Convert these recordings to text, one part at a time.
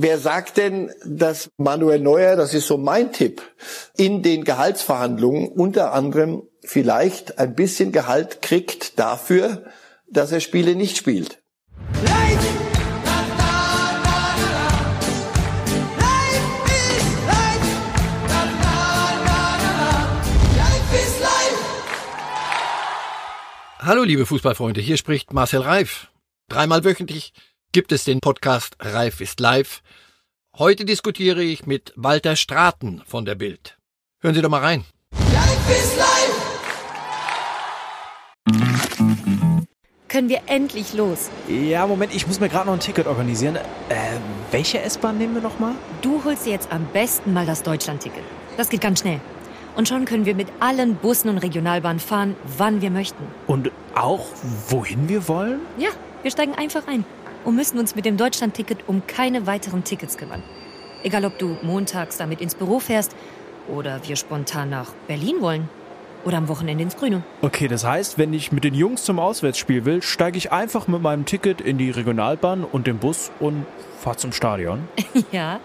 wer sagt denn, dass Manuel Neuer, das ist so mein Tipp, in den Gehaltsverhandlungen unter anderem vielleicht ein bisschen Gehalt kriegt dafür, dass er Spiele nicht spielt? Hallo liebe Fußballfreunde, hier spricht Marcel Reif. Dreimal wöchentlich gibt es den Podcast Reif ist live. Heute diskutiere ich mit Walter Straten von der Bild. Hören Sie doch mal rein. Reif ist live! Können wir endlich los? Ja, Moment, ich muss mir gerade noch ein Ticket organisieren. Äh, welche S-Bahn nehmen wir noch mal? Du holst dir jetzt am besten mal das Deutschland-Ticket. Das geht ganz schnell. Und schon können wir mit allen Bussen und Regionalbahnen fahren, wann wir möchten. Und auch wohin wir wollen? Ja, wir steigen einfach ein und müssen uns mit dem Deutschland-Ticket um keine weiteren Tickets kümmern. Egal, ob du montags damit ins Büro fährst oder wir spontan nach Berlin wollen oder am Wochenende ins Grüne. Okay, das heißt, wenn ich mit den Jungs zum Auswärtsspiel will, steige ich einfach mit meinem Ticket in die Regionalbahn und den Bus und fahre zum Stadion. ja,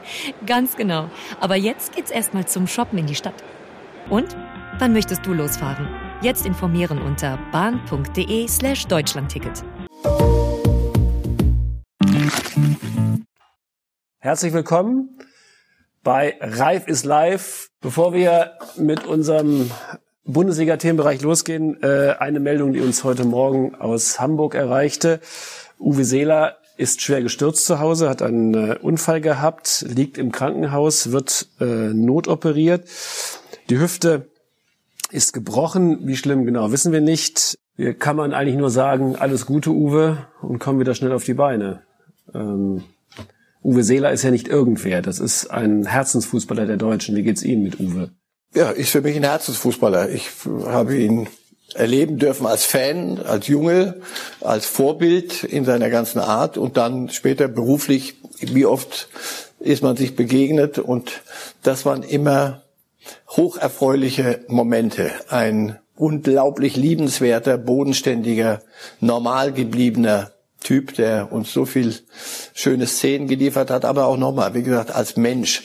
ganz genau. Aber jetzt geht's erstmal zum Shoppen in die Stadt. Und? Wann möchtest du losfahren? Jetzt informieren unter bahn.de Herzlich willkommen bei Reif ist live. Bevor wir mit unserem Bundesliga-Themenbereich losgehen, äh, eine Meldung, die uns heute Morgen aus Hamburg erreichte. Uwe Seeler ist schwer gestürzt zu Hause, hat einen äh, Unfall gehabt, liegt im Krankenhaus, wird äh, notoperiert. Die Hüfte ist gebrochen. Wie schlimm genau wissen wir nicht. Hier kann man eigentlich nur sagen, alles Gute, Uwe, und komm wieder schnell auf die Beine. Ähm, Uwe Seeler ist ja nicht irgendwer. Das ist ein Herzensfußballer der Deutschen. Wie geht's Ihnen mit Uwe? Ja, ist für mich ein Herzensfußballer. Ich habe ihn erleben dürfen als Fan, als Junge, als Vorbild in seiner ganzen Art und dann später beruflich, wie oft ist man sich begegnet und das waren immer hocherfreuliche Momente. Ein unglaublich liebenswerter, bodenständiger, normal gebliebener Typ, der uns so viel schöne Szenen geliefert hat, aber auch nochmal, wie gesagt, als Mensch.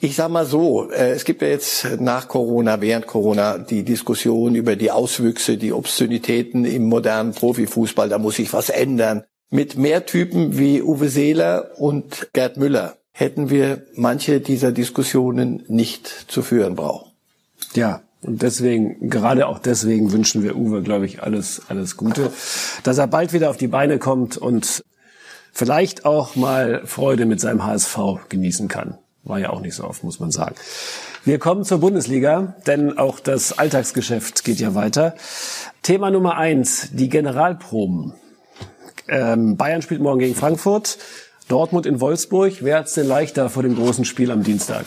Ich sag mal so, äh, es gibt ja jetzt nach Corona, während Corona die Diskussion über die Auswüchse, die Obszönitäten im modernen Profifußball, da muss sich was ändern. Mit mehr Typen wie Uwe Seeler und Gerd Müller hätten wir manche dieser Diskussionen nicht zu führen brauchen. Ja, und deswegen, gerade auch deswegen wünschen wir Uwe, glaube ich, alles, alles Gute, dass er bald wieder auf die Beine kommt und vielleicht auch mal Freude mit seinem HSV genießen kann. War ja auch nicht so oft, muss man sagen. Wir kommen zur Bundesliga, denn auch das Alltagsgeschäft geht ja weiter. Thema Nummer eins, die Generalproben. Ähm, Bayern spielt morgen gegen Frankfurt. Dortmund in Wolfsburg. Wer hat's denn leichter vor dem großen Spiel am Dienstag?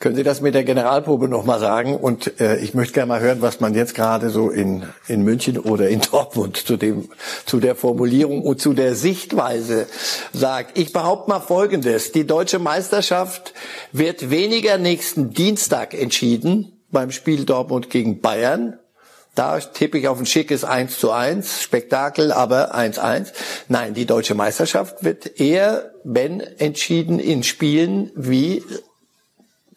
Können Sie das mit der Generalprobe noch mal sagen? Und äh, ich möchte gerne mal hören, was man jetzt gerade so in, in München oder in Dortmund zu, dem, zu der Formulierung und zu der Sichtweise sagt. Ich behaupte mal Folgendes. Die deutsche Meisterschaft wird weniger nächsten Dienstag entschieden beim Spiel Dortmund gegen Bayern da tippe ich auf ein schickes 1 zu 1, Spektakel, aber 1-1. Nein, die deutsche Meisterschaft wird eher, wenn entschieden, in Spielen wie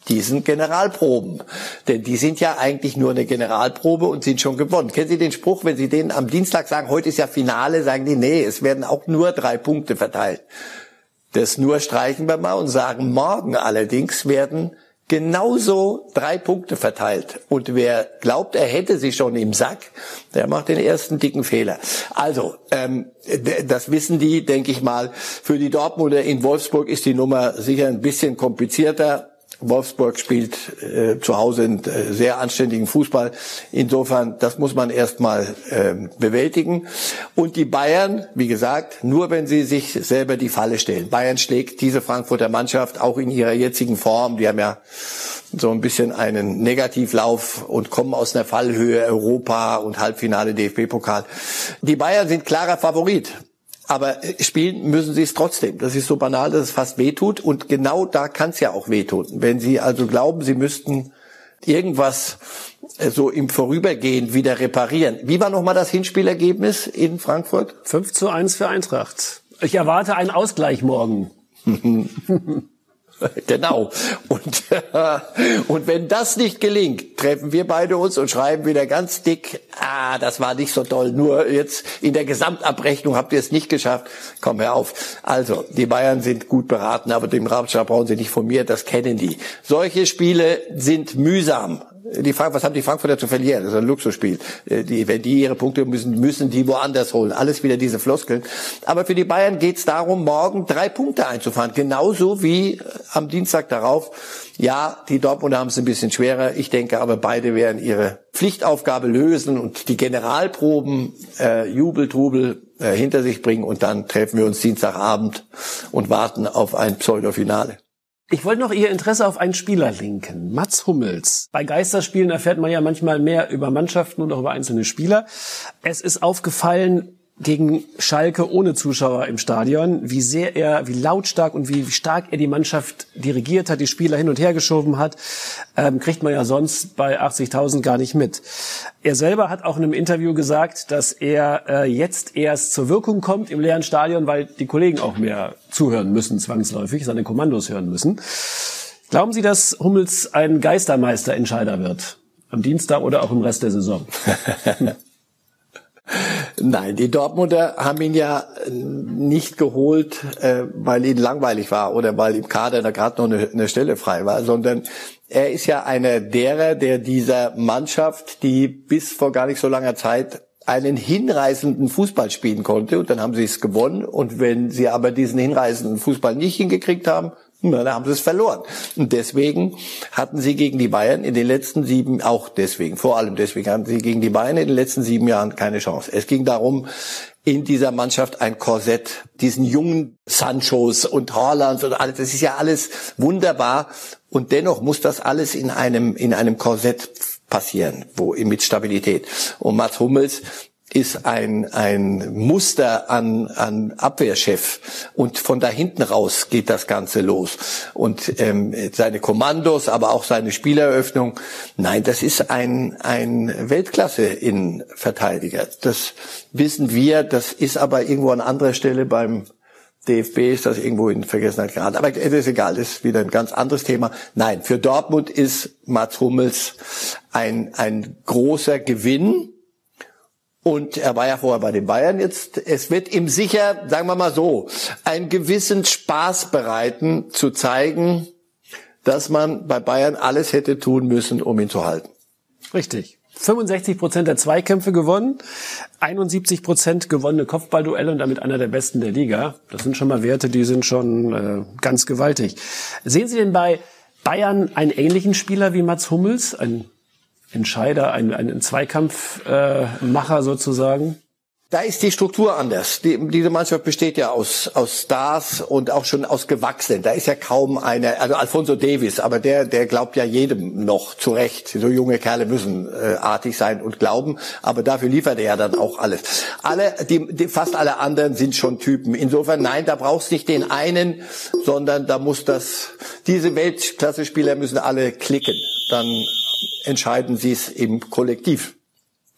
diesen Generalproben. Denn die sind ja eigentlich nur eine Generalprobe und sind schon gewonnen. Kennen Sie den Spruch, wenn Sie den am Dienstag sagen, heute ist ja Finale, sagen die, nee, es werden auch nur drei Punkte verteilt. Das nur streichen wir mal und sagen, morgen allerdings werden genauso drei Punkte verteilt. Und wer glaubt, er hätte sie schon im Sack, der macht den ersten dicken Fehler. Also, ähm, das wissen die, denke ich mal. Für die Dortmunder in Wolfsburg ist die Nummer sicher ein bisschen komplizierter. Wolfsburg spielt äh, zu Hause einen äh, sehr anständigen Fußball. Insofern, das muss man erstmal äh, bewältigen. Und die Bayern, wie gesagt, nur wenn sie sich selber die Falle stellen. Bayern schlägt diese Frankfurter Mannschaft auch in ihrer jetzigen Form. Die haben ja so ein bisschen einen Negativlauf und kommen aus einer Fallhöhe Europa und Halbfinale DFB-Pokal. Die Bayern sind klarer Favorit. Aber spielen müssen sie es trotzdem. Das ist so banal, dass es fast wehtut. Und genau da kann es ja auch wehtun. Wenn Sie also glauben, Sie müssten irgendwas äh, so im Vorübergehen wieder reparieren. Wie war nochmal das Hinspielergebnis in Frankfurt? 5 zu 1 für Eintracht. Ich erwarte einen Ausgleich morgen. Genau. Und, und wenn das nicht gelingt, treffen wir beide uns und schreiben wieder ganz dick, ah, das war nicht so toll, nur jetzt in der Gesamtabrechnung habt ihr es nicht geschafft. Komm, hör auf. Also, die Bayern sind gut beraten, aber den Ratschlag brauchen sie nicht von mir, das kennen die. Solche Spiele sind mühsam. Die Frank was haben die Frankfurter zu verlieren? Das ist ein Luxusspiel. Äh, die, wenn die ihre Punkte müssen, müssen die woanders holen. Alles wieder diese Floskeln. Aber für die Bayern geht es darum, morgen drei Punkte einzufahren. Genauso wie am Dienstag darauf. Ja, die Dortmunder haben es ein bisschen schwerer. Ich denke aber, beide werden ihre Pflichtaufgabe lösen und die Generalproben, äh, Jubel, Trubel äh, hinter sich bringen. Und dann treffen wir uns Dienstagabend und warten auf ein Pseudofinale. Ich wollte noch Ihr Interesse auf einen Spieler linken. Mats Hummels. Bei Geisterspielen erfährt man ja manchmal mehr über Mannschaften und auch über einzelne Spieler. Es ist aufgefallen, gegen Schalke ohne Zuschauer im Stadion, wie sehr er, wie lautstark und wie stark er die Mannschaft dirigiert hat, die Spieler hin und her geschoben hat, ähm, kriegt man ja sonst bei 80.000 gar nicht mit. Er selber hat auch in einem Interview gesagt, dass er äh, jetzt erst zur Wirkung kommt im leeren Stadion, weil die Kollegen auch mehr zuhören müssen, zwangsläufig, seine Kommandos hören müssen. Glauben Sie, dass Hummels ein Geistermeister-Entscheider wird? Am Dienstag oder auch im Rest der Saison? Nein, die Dortmunder haben ihn ja nicht geholt, äh, weil ihnen langweilig war oder weil im Kader da gerade noch eine, eine, Stelle frei war, sondern er ist ja einer derer, der dieser Mannschaft, die bis vor gar nicht so langer Zeit einen hinreißenden Fußball spielen konnte und dann haben sie es gewonnen und wenn sie aber diesen hinreißenden Fußball nicht hingekriegt haben, na, da haben sie es verloren. Und deswegen hatten sie gegen die Bayern in den letzten sieben, auch deswegen, vor allem deswegen hatten sie gegen die Bayern in den letzten sieben Jahren keine Chance. Es ging darum, in dieser Mannschaft ein Korsett, diesen jungen Sanchos und Haalands und alles, das ist ja alles wunderbar. Und dennoch muss das alles in einem, in einem Korsett passieren, wo, mit Stabilität. Und Mats Hummels, ist ein, ein Muster an, an Abwehrchef. Und von da hinten raus geht das Ganze los. Und ähm, seine Kommandos, aber auch seine Spieleröffnung, nein, das ist ein, ein Weltklasse-Innenverteidiger. Das wissen wir, das ist aber irgendwo an anderer Stelle beim DFB ist das irgendwo in Vergessenheit geraten. Aber es ist egal, das ist wieder ein ganz anderes Thema. Nein, für Dortmund ist Mats Hummels ein, ein großer Gewinn und er war ja vorher bei den Bayern jetzt. Es wird ihm sicher, sagen wir mal so, einen gewissen Spaß bereiten, zu zeigen, dass man bei Bayern alles hätte tun müssen, um ihn zu halten. Richtig. 65 Prozent der Zweikämpfe gewonnen, 71 Prozent gewonnene Kopfballduelle und damit einer der besten der Liga. Das sind schon mal Werte, die sind schon äh, ganz gewaltig. Sehen Sie denn bei Bayern einen ähnlichen Spieler wie Mats Hummels, ein Entscheider, ein, ein Zweikampfmacher äh, sozusagen? Da ist die Struktur anders. Die, diese Mannschaft besteht ja aus, aus Stars und auch schon aus Gewachsenen. Da ist ja kaum einer, also Alfonso Davis, aber der, der glaubt ja jedem noch zu Recht. So junge Kerle müssen äh, artig sein und glauben, aber dafür liefert er ja dann auch alles. Alle, die, die, fast alle anderen sind schon Typen. Insofern, nein, da brauchst nicht den einen, sondern da muss das, diese Weltklasse-Spieler müssen alle klicken. Dann entscheiden Sie es im Kollektiv.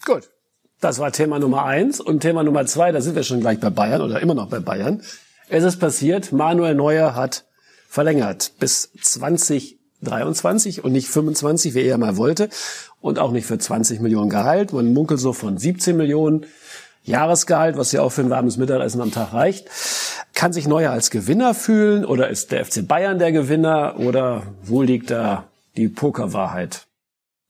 Gut. Das war Thema Nummer eins. Und Thema Nummer zwei, da sind wir schon gleich bei Bayern oder immer noch bei Bayern. Es ist passiert, Manuel Neuer hat verlängert bis 2023 und nicht 25, wie er mal wollte. Und auch nicht für 20 Millionen Gehalt. Man munkelt so von 17 Millionen Jahresgehalt, was ja auch für ein warmes Mittagessen am Tag reicht. Kann sich Neuer als Gewinner fühlen oder ist der FC Bayern der Gewinner oder wo liegt da die Pokerwahrheit?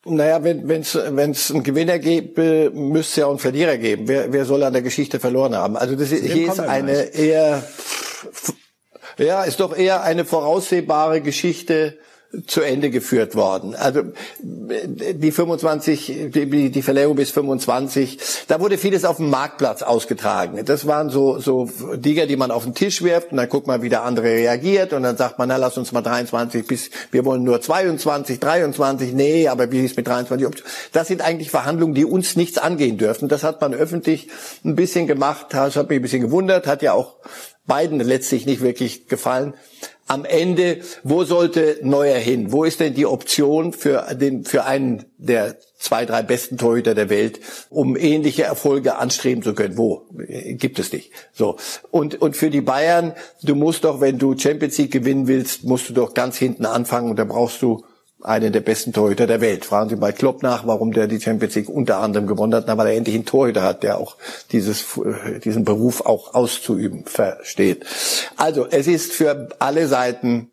Naja, wenn es wenn's einen Gewinner gäbe, müsste es ja auch einen Verlierer geben. Wer, wer soll an der Geschichte verloren haben? Also das ist, hier ist eine eher, ja, ist doch eher eine voraussehbare Geschichte zu Ende geführt worden. Also die 25, die, die Verlängerung bis 25, da wurde vieles auf dem Marktplatz ausgetragen. Das waren so so Dinger, die man auf den Tisch wirft und dann guckt man, wie der andere reagiert und dann sagt man, na lass uns mal 23 bis, wir wollen nur 22, 23, nee, aber wie ist mit 23? Das sind eigentlich Verhandlungen, die uns nichts angehen dürfen. Das hat man öffentlich ein bisschen gemacht, das hat mich ein bisschen gewundert, hat ja auch beiden letztlich nicht wirklich gefallen. Am Ende, wo sollte Neuer hin? Wo ist denn die Option für den, für einen der zwei, drei besten Torhüter der Welt, um ähnliche Erfolge anstreben zu können? Wo? Gibt es nicht. So. Und, und für die Bayern, du musst doch, wenn du Champions League gewinnen willst, musst du doch ganz hinten anfangen und da brauchst du einen der besten Torhüter der Welt. Fragen Sie bei Klopp nach, warum der die Champions League unter anderem gewonnen hat, na, weil er endlich einen Torhüter hat, der auch dieses, diesen Beruf auch auszuüben versteht. Also es ist für alle Seiten,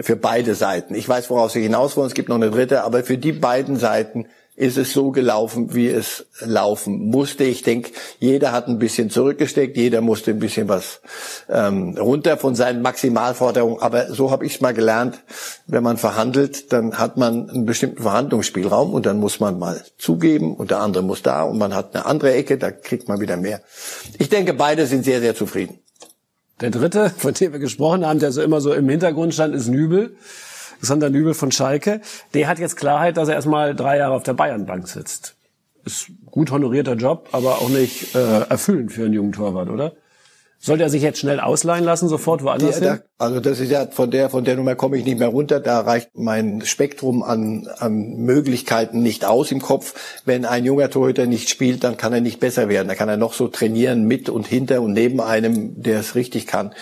für beide Seiten. Ich weiß, woraus Sie hinaus wollen. Es gibt noch eine dritte, aber für die beiden Seiten ist es so gelaufen, wie es laufen musste. Ich denke, jeder hat ein bisschen zurückgesteckt, jeder musste ein bisschen was ähm, runter von seinen Maximalforderungen. Aber so habe ich es mal gelernt, wenn man verhandelt, dann hat man einen bestimmten Verhandlungsspielraum und dann muss man mal zugeben und der andere muss da und man hat eine andere Ecke, da kriegt man wieder mehr. Ich denke, beide sind sehr, sehr zufrieden. Der dritte, von dem wir gesprochen haben, der so immer so im Hintergrund stand, ist Nübel. Alexander Nübel von Schalke, der hat jetzt Klarheit, dass er erstmal drei Jahre auf der Bayernbank sitzt. Ist gut honorierter Job, aber auch nicht äh, erfüllend für einen jungen Torwart, oder? Sollte er sich jetzt schnell ausleihen lassen, sofort woanders hin? also das ist ja von der von der Nummer komme ich nicht mehr runter. Da reicht mein Spektrum an, an Möglichkeiten nicht aus im Kopf. Wenn ein junger Torhüter nicht spielt, dann kann er nicht besser werden. Da kann er noch so trainieren mit und hinter und neben einem, der es richtig kann.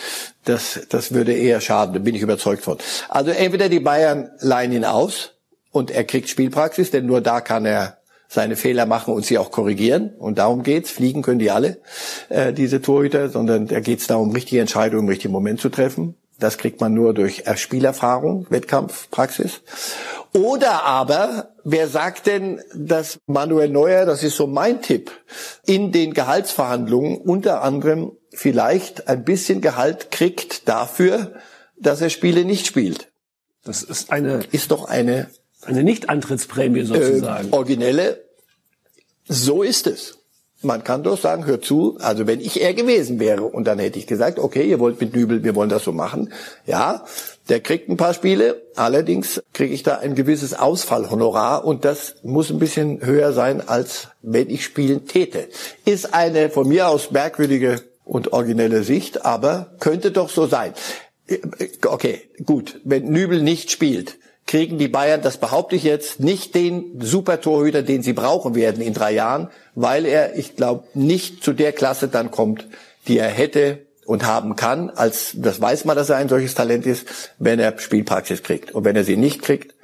Das das würde eher schaden. Da bin ich überzeugt von. Also entweder die Bayern leihen ihn aus und er kriegt Spielpraxis, denn nur da kann er seine Fehler machen und sie auch korrigieren. Und darum geht's. Fliegen können die alle, äh, diese Torhüter, sondern da geht's darum, richtige Entscheidungen im richtigen Moment zu treffen. Das kriegt man nur durch Spielerfahrung, Wettkampfpraxis. Oder aber, wer sagt denn, dass Manuel Neuer, das ist so mein Tipp, in den Gehaltsverhandlungen unter anderem vielleicht ein bisschen Gehalt kriegt dafür, dass er Spiele nicht spielt? Das ist eine, ist doch eine eine Nicht-Antrittsprämie sozusagen. Äh, originelle. So ist es. Man kann doch sagen, hör zu, also wenn ich er gewesen wäre und dann hätte ich gesagt, okay, ihr wollt mit Dübel, wir wollen das so machen. Ja, der kriegt ein paar Spiele, allerdings kriege ich da ein gewisses Ausfallhonorar und das muss ein bisschen höher sein, als wenn ich spielen täte. Ist eine von mir aus merkwürdige und originelle Sicht, aber könnte doch so sein. Äh, okay, gut, wenn Nübel nicht spielt, kriegen die Bayern, das behaupte ich jetzt, nicht den Supertorhüter, den sie brauchen werden in drei Jahren, weil er, ich glaube, nicht zu der Klasse dann kommt, die er hätte und haben kann, als das weiß man, dass er ein solches Talent ist, wenn er Spielpraxis kriegt. Und wenn er sie nicht kriegt,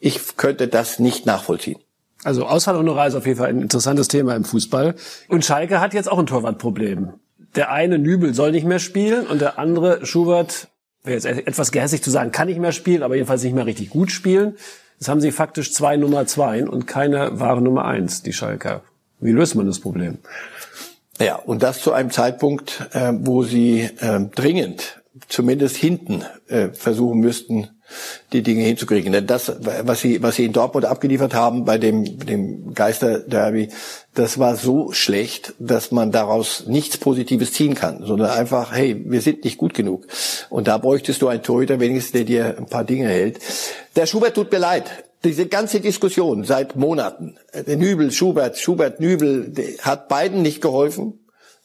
ich könnte das nicht nachvollziehen. Also Ausfallhonorar ist auf jeden Fall ein interessantes Thema im Fußball. Und Schalke hat jetzt auch ein Torwartproblem. Der eine Nübel soll nicht mehr spielen und der andere Schubert wäre jetzt etwas gehässig zu sagen, kann nicht mehr spielen, aber jedenfalls nicht mehr richtig gut spielen. Jetzt haben sie faktisch zwei Nummer zwei und keine wahre Nummer eins, die Schalker. Wie löst man das Problem? Ja, und das zu einem Zeitpunkt, äh, wo sie äh, dringend, zumindest hinten, äh, versuchen müssten, die Dinge hinzukriegen. Denn das, was sie, was sie in Dortmund abgeliefert haben bei dem, dem Geisterderby, das war so schlecht, dass man daraus nichts Positives ziehen kann, sondern einfach, hey, wir sind nicht gut genug. Und da bräuchtest du einen Torhüter wenigstens, der dir ein paar Dinge hält. Der Schubert tut mir leid. Diese ganze Diskussion seit Monaten, Nübel, Schubert, Schubert, Nübel, hat beiden nicht geholfen.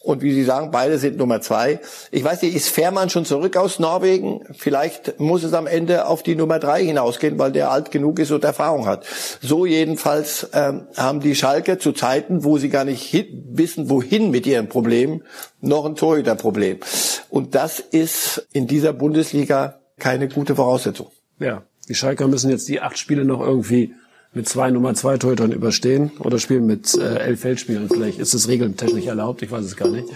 Und wie Sie sagen, beide sind Nummer zwei. Ich weiß nicht, ist Fährmann schon zurück aus Norwegen? Vielleicht muss es am Ende auf die Nummer drei hinausgehen, weil der alt genug ist und Erfahrung hat. So jedenfalls ähm, haben die Schalke zu Zeiten, wo sie gar nicht wissen, wohin mit ihrem Problem, noch ein Torhüterproblem. Und das ist in dieser Bundesliga keine gute Voraussetzung. Ja, die Schalker müssen jetzt die acht Spiele noch irgendwie mit zwei Nummer zwei Torhütern überstehen oder spielen mit äh, elf Feldspielern. Vielleicht ist es regeltechnisch erlaubt, ich weiß es gar nicht.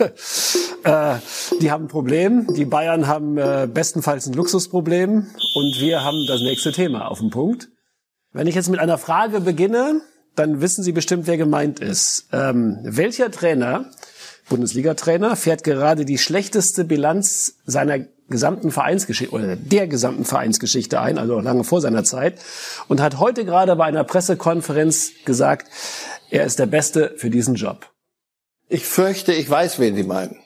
äh, die haben ein Problem. Die Bayern haben äh, bestenfalls ein Luxusproblem und wir haben das nächste Thema auf dem Punkt. Wenn ich jetzt mit einer Frage beginne, dann wissen Sie bestimmt, wer gemeint ist. Ähm, welcher Trainer, Bundesliga-Trainer, fährt gerade die schlechteste Bilanz seiner gesamten Vereinsgeschichte oder der gesamten Vereinsgeschichte ein, also lange vor seiner Zeit, und hat heute gerade bei einer Pressekonferenz gesagt, er ist der Beste für diesen Job. Ich fürchte, ich weiß, wen Sie meinen.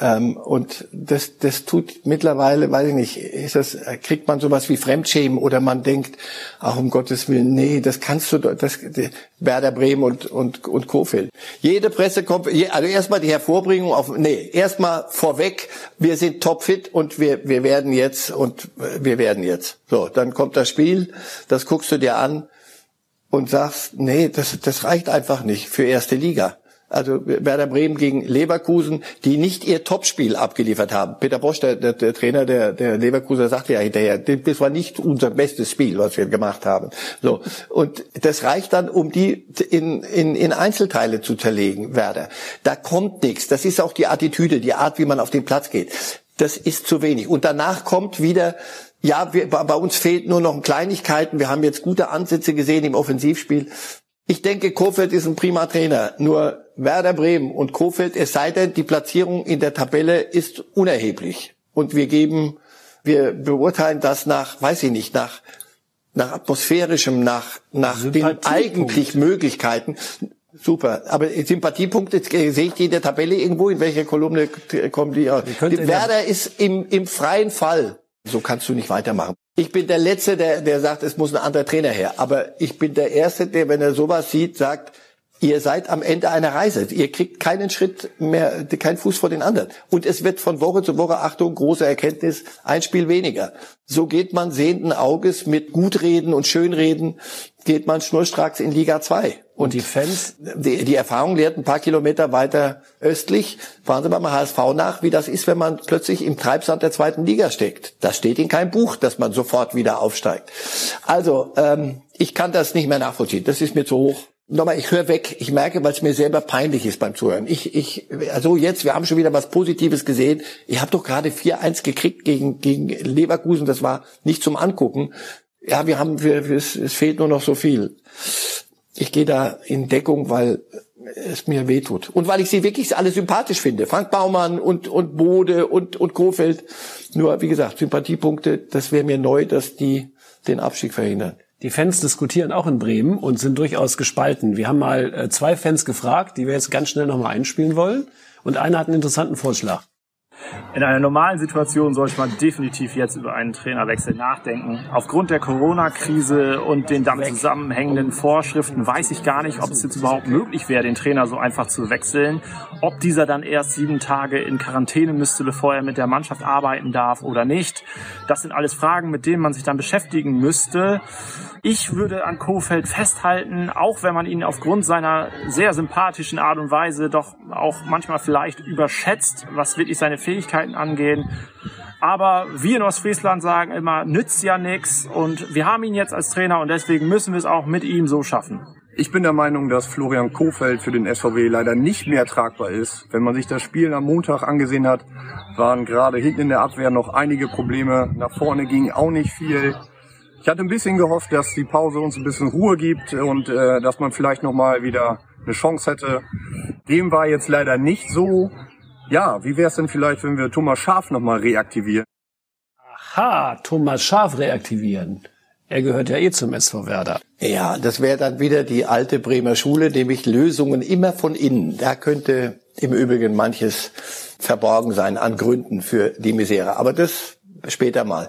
Ähm, und das, das tut mittlerweile, weiß ich nicht, ist das, kriegt man sowas wie Fremdschämen oder man denkt, ach um Gottes Willen, nee, das kannst du, das, Werder Bremen und, und, und Kofeld. Jede Pressekonferenz, also erstmal die Hervorbringung auf, nee, erstmal vorweg, wir sind topfit und wir, wir werden jetzt und wir werden jetzt. So, dann kommt das Spiel, das guckst du dir an und sagst, nee, das, das reicht einfach nicht für erste Liga also Werder Bremen gegen Leverkusen, die nicht ihr Topspiel abgeliefert haben. Peter Bosch, der, der, der Trainer der, der Leverkusen, sagte ja hinterher, das war nicht unser bestes Spiel, was wir gemacht haben. So und das reicht dann, um die in, in, in Einzelteile zu zerlegen, Werder. Da kommt nichts. Das ist auch die Attitüde, die Art, wie man auf den Platz geht. Das ist zu wenig. Und danach kommt wieder ja, wir, bei uns fehlt nur noch Kleinigkeiten. Wir haben jetzt gute Ansätze gesehen im Offensivspiel. Ich denke, Kofeld ist ein prima Trainer. Nur Werder Bremen und Kofeld, es sei denn, die Platzierung in der Tabelle ist unerheblich. Und wir geben, wir beurteilen das nach, weiß ich nicht, nach, nach atmosphärischem, nach, nach den eigentlich Möglichkeiten. Super. Aber Sympathiepunkte sehe ich die in der Tabelle irgendwo, in welcher Kolumne kommen die? die Werder ist im, im freien Fall. So kannst du nicht weitermachen. Ich bin der Letzte, der, der sagt, es muss ein anderer Trainer her. Aber ich bin der Erste, der, wenn er sowas sieht, sagt, Ihr seid am Ende einer Reise. Ihr kriegt keinen Schritt mehr, keinen Fuß vor den anderen. Und es wird von Woche zu Woche, Achtung, große Erkenntnis, ein Spiel weniger. So geht man sehenden Auges mit Gutreden und Schönreden, geht man schnurstracks in Liga 2. Und die Fans? Die, die Erfahrung lehrt ein paar Kilometer weiter östlich. Fahren Sie mal beim HSV nach, wie das ist, wenn man plötzlich im Treibsand der zweiten Liga steckt. Das steht in keinem Buch, dass man sofort wieder aufsteigt. Also, ähm, ich kann das nicht mehr nachvollziehen. Das ist mir zu hoch. Nochmal, ich höre weg. Ich merke, weil es mir selber peinlich ist beim Zuhören. Ich, ich, also jetzt, wir haben schon wieder was Positives gesehen. Ich habe doch gerade 4-1 gekriegt gegen, gegen Leverkusen. Das war nicht zum Angucken. Ja, wir haben, wir, es, es fehlt nur noch so viel. Ich gehe da in Deckung, weil es mir wehtut. Und weil ich sie wirklich alle sympathisch finde. Frank Baumann und, und Bode und, und Kofeld. Nur, wie gesagt, Sympathiepunkte, das wäre mir neu, dass die den Abstieg verhindern. Die Fans diskutieren auch in Bremen und sind durchaus gespalten. Wir haben mal äh, zwei Fans gefragt, die wir jetzt ganz schnell nochmal einspielen wollen. Und einer hat einen interessanten Vorschlag. In einer normalen Situation sollte man definitiv jetzt über einen Trainerwechsel nachdenken. Aufgrund der Corona-Krise und den damit zusammenhängenden Vorschriften weiß ich gar nicht, ob es jetzt überhaupt möglich wäre, den Trainer so einfach zu wechseln. Ob dieser dann erst sieben Tage in Quarantäne müsste, bevor er mit der Mannschaft arbeiten darf oder nicht. Das sind alles Fragen, mit denen man sich dann beschäftigen müsste. Ich würde an Kofeld festhalten, auch wenn man ihn aufgrund seiner sehr sympathischen Art und Weise doch auch manchmal vielleicht überschätzt, was wirklich seine Fähigkeiten angehen. Aber wir in Ostfriesland sagen immer, nützt ja nichts und wir haben ihn jetzt als Trainer und deswegen müssen wir es auch mit ihm so schaffen. Ich bin der Meinung, dass Florian Kofeld für den SVW leider nicht mehr tragbar ist. Wenn man sich das Spiel am Montag angesehen hat, waren gerade hinten in der Abwehr noch einige Probleme. Nach vorne ging auch nicht viel. Ich hatte ein bisschen gehofft, dass die Pause uns ein bisschen Ruhe gibt und äh, dass man vielleicht nochmal wieder eine Chance hätte. Dem war jetzt leider nicht so. Ja, wie wäre es denn vielleicht, wenn wir Thomas Schaf nochmal reaktivieren? Aha, Thomas Schaf reaktivieren. Er gehört ja eh zum SV Werder. Ja, das wäre dann wieder die alte Bremer Schule, nämlich Lösungen immer von innen. Da könnte im Übrigen manches verborgen sein an Gründen für die Misere. Aber das später mal.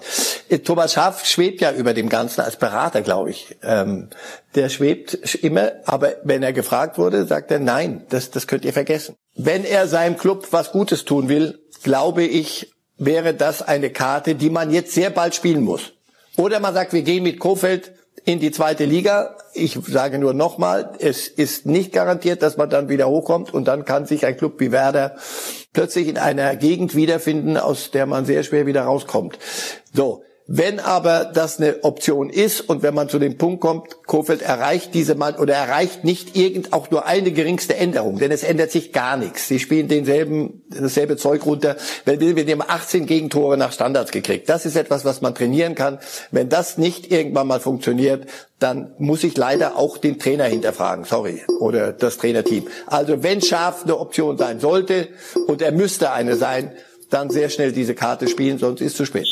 Thomas Schaaf schwebt ja über dem Ganzen als Berater, glaube ich. Ähm, der schwebt immer, aber wenn er gefragt wurde, sagt er, nein, das, das könnt ihr vergessen. Wenn er seinem Club was Gutes tun will, glaube ich, wäre das eine Karte, die man jetzt sehr bald spielen muss. Oder man sagt, wir gehen mit Kofeld in die zweite Liga. Ich sage nur nochmal, es ist nicht garantiert, dass man dann wieder hochkommt und dann kann sich ein Club wie Werder plötzlich in einer Gegend wiederfinden, aus der man sehr schwer wieder rauskommt. So. Wenn aber das eine Option ist und wenn man zu dem Punkt kommt, Kofeld erreicht diese Mann oder erreicht nicht irgend auch nur eine geringste Änderung, denn es ändert sich gar nichts. Sie spielen denselben, dasselbe Zeug runter. Wenn wir, haben 18 Gegentore nach Standards gekriegt. Das ist etwas, was man trainieren kann. Wenn das nicht irgendwann mal funktioniert, dann muss ich leider auch den Trainer hinterfragen, sorry, oder das Trainerteam. Also wenn Schaf eine Option sein sollte und er müsste eine sein, dann sehr schnell diese Karte spielen, sonst ist es zu spät.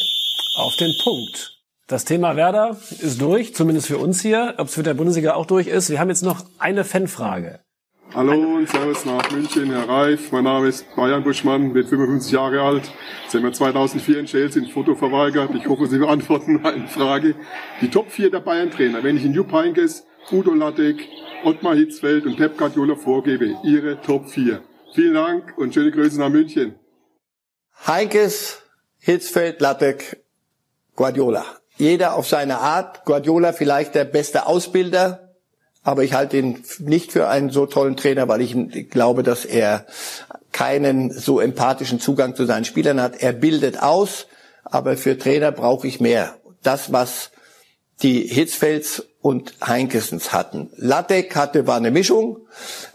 Auf den Punkt. Das Thema Werder ist durch, zumindest für uns hier. Ob es für der Bundesliga auch durch ist. Wir haben jetzt noch eine Fanfrage. Hallo und Servus nach München, Herr Reif. Mein Name ist Bayern Buschmann, bin 55 Jahre alt. Sie haben mir 2004 in Chelsea ein Foto verweigert. Ich hoffe, Sie beantworten meine Frage. Die Top 4 der Bayern-Trainer, wenn ich in Jupp Heynckes, Udo Lattek, Ottmar Hitzfeld und Pep Guardiola vorgebe, Ihre Top 4. Vielen Dank und schöne Grüße nach München. Heinkes, Hitzfeld, Lattek, Guardiola. Jeder auf seine Art. Guardiola vielleicht der beste Ausbilder, aber ich halte ihn nicht für einen so tollen Trainer, weil ich glaube, dass er keinen so empathischen Zugang zu seinen Spielern hat. Er bildet aus, aber für Trainer brauche ich mehr. Das, was die Hitzfelds und Heinkesens hatten. Lattek hatte, war eine Mischung.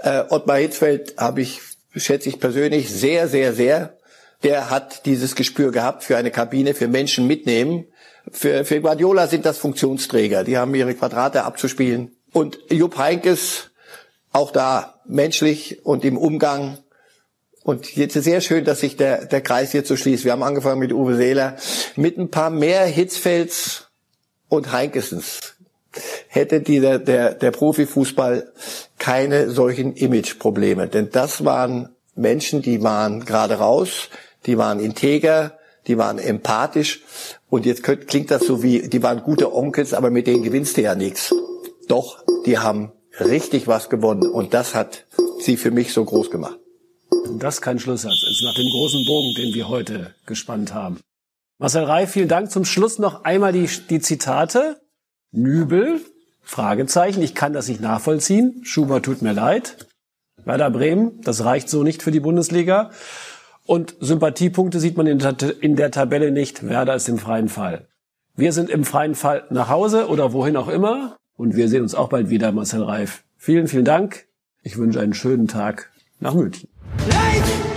Äh, Ottmar Hitzfeld habe ich, schätze ich persönlich, sehr, sehr, sehr. Der hat dieses Gespür gehabt für eine Kabine, für Menschen mitnehmen. Für, für Guardiola sind das Funktionsträger. Die haben ihre Quadrate abzuspielen. Und Jupp Heinkes, auch da menschlich und im Umgang. Und jetzt ist sehr schön, dass sich der, der Kreis jetzt so schließt. Wir haben angefangen mit Uwe Seeler. Mit ein paar mehr Hitzfelds und Heinkesens hätte dieser, der, der Profifußball keine solchen Imageprobleme. Denn das waren Menschen, die waren gerade raus, die waren integer, die waren empathisch. Und jetzt klingt das so wie, die waren gute Onkels, aber mit denen gewinnst du ja nichts. Doch, die haben richtig was gewonnen und das hat sie für mich so groß gemacht. Das ist kein Schlusssatz ist nach dem großen Bogen, den wir heute gespannt haben. Marcel Reif, vielen Dank. Zum Schluss noch einmal die, die Zitate. Nübel, Fragezeichen, ich kann das nicht nachvollziehen. Schuber tut mir leid. Werder Bremen, das reicht so nicht für die Bundesliga. Und Sympathiepunkte sieht man in der, in der Tabelle nicht. Werder ist im freien Fall. Wir sind im freien Fall nach Hause oder wohin auch immer. Und wir sehen uns auch bald wieder, Marcel Reif. Vielen, vielen Dank. Ich wünsche einen schönen Tag nach München. Life!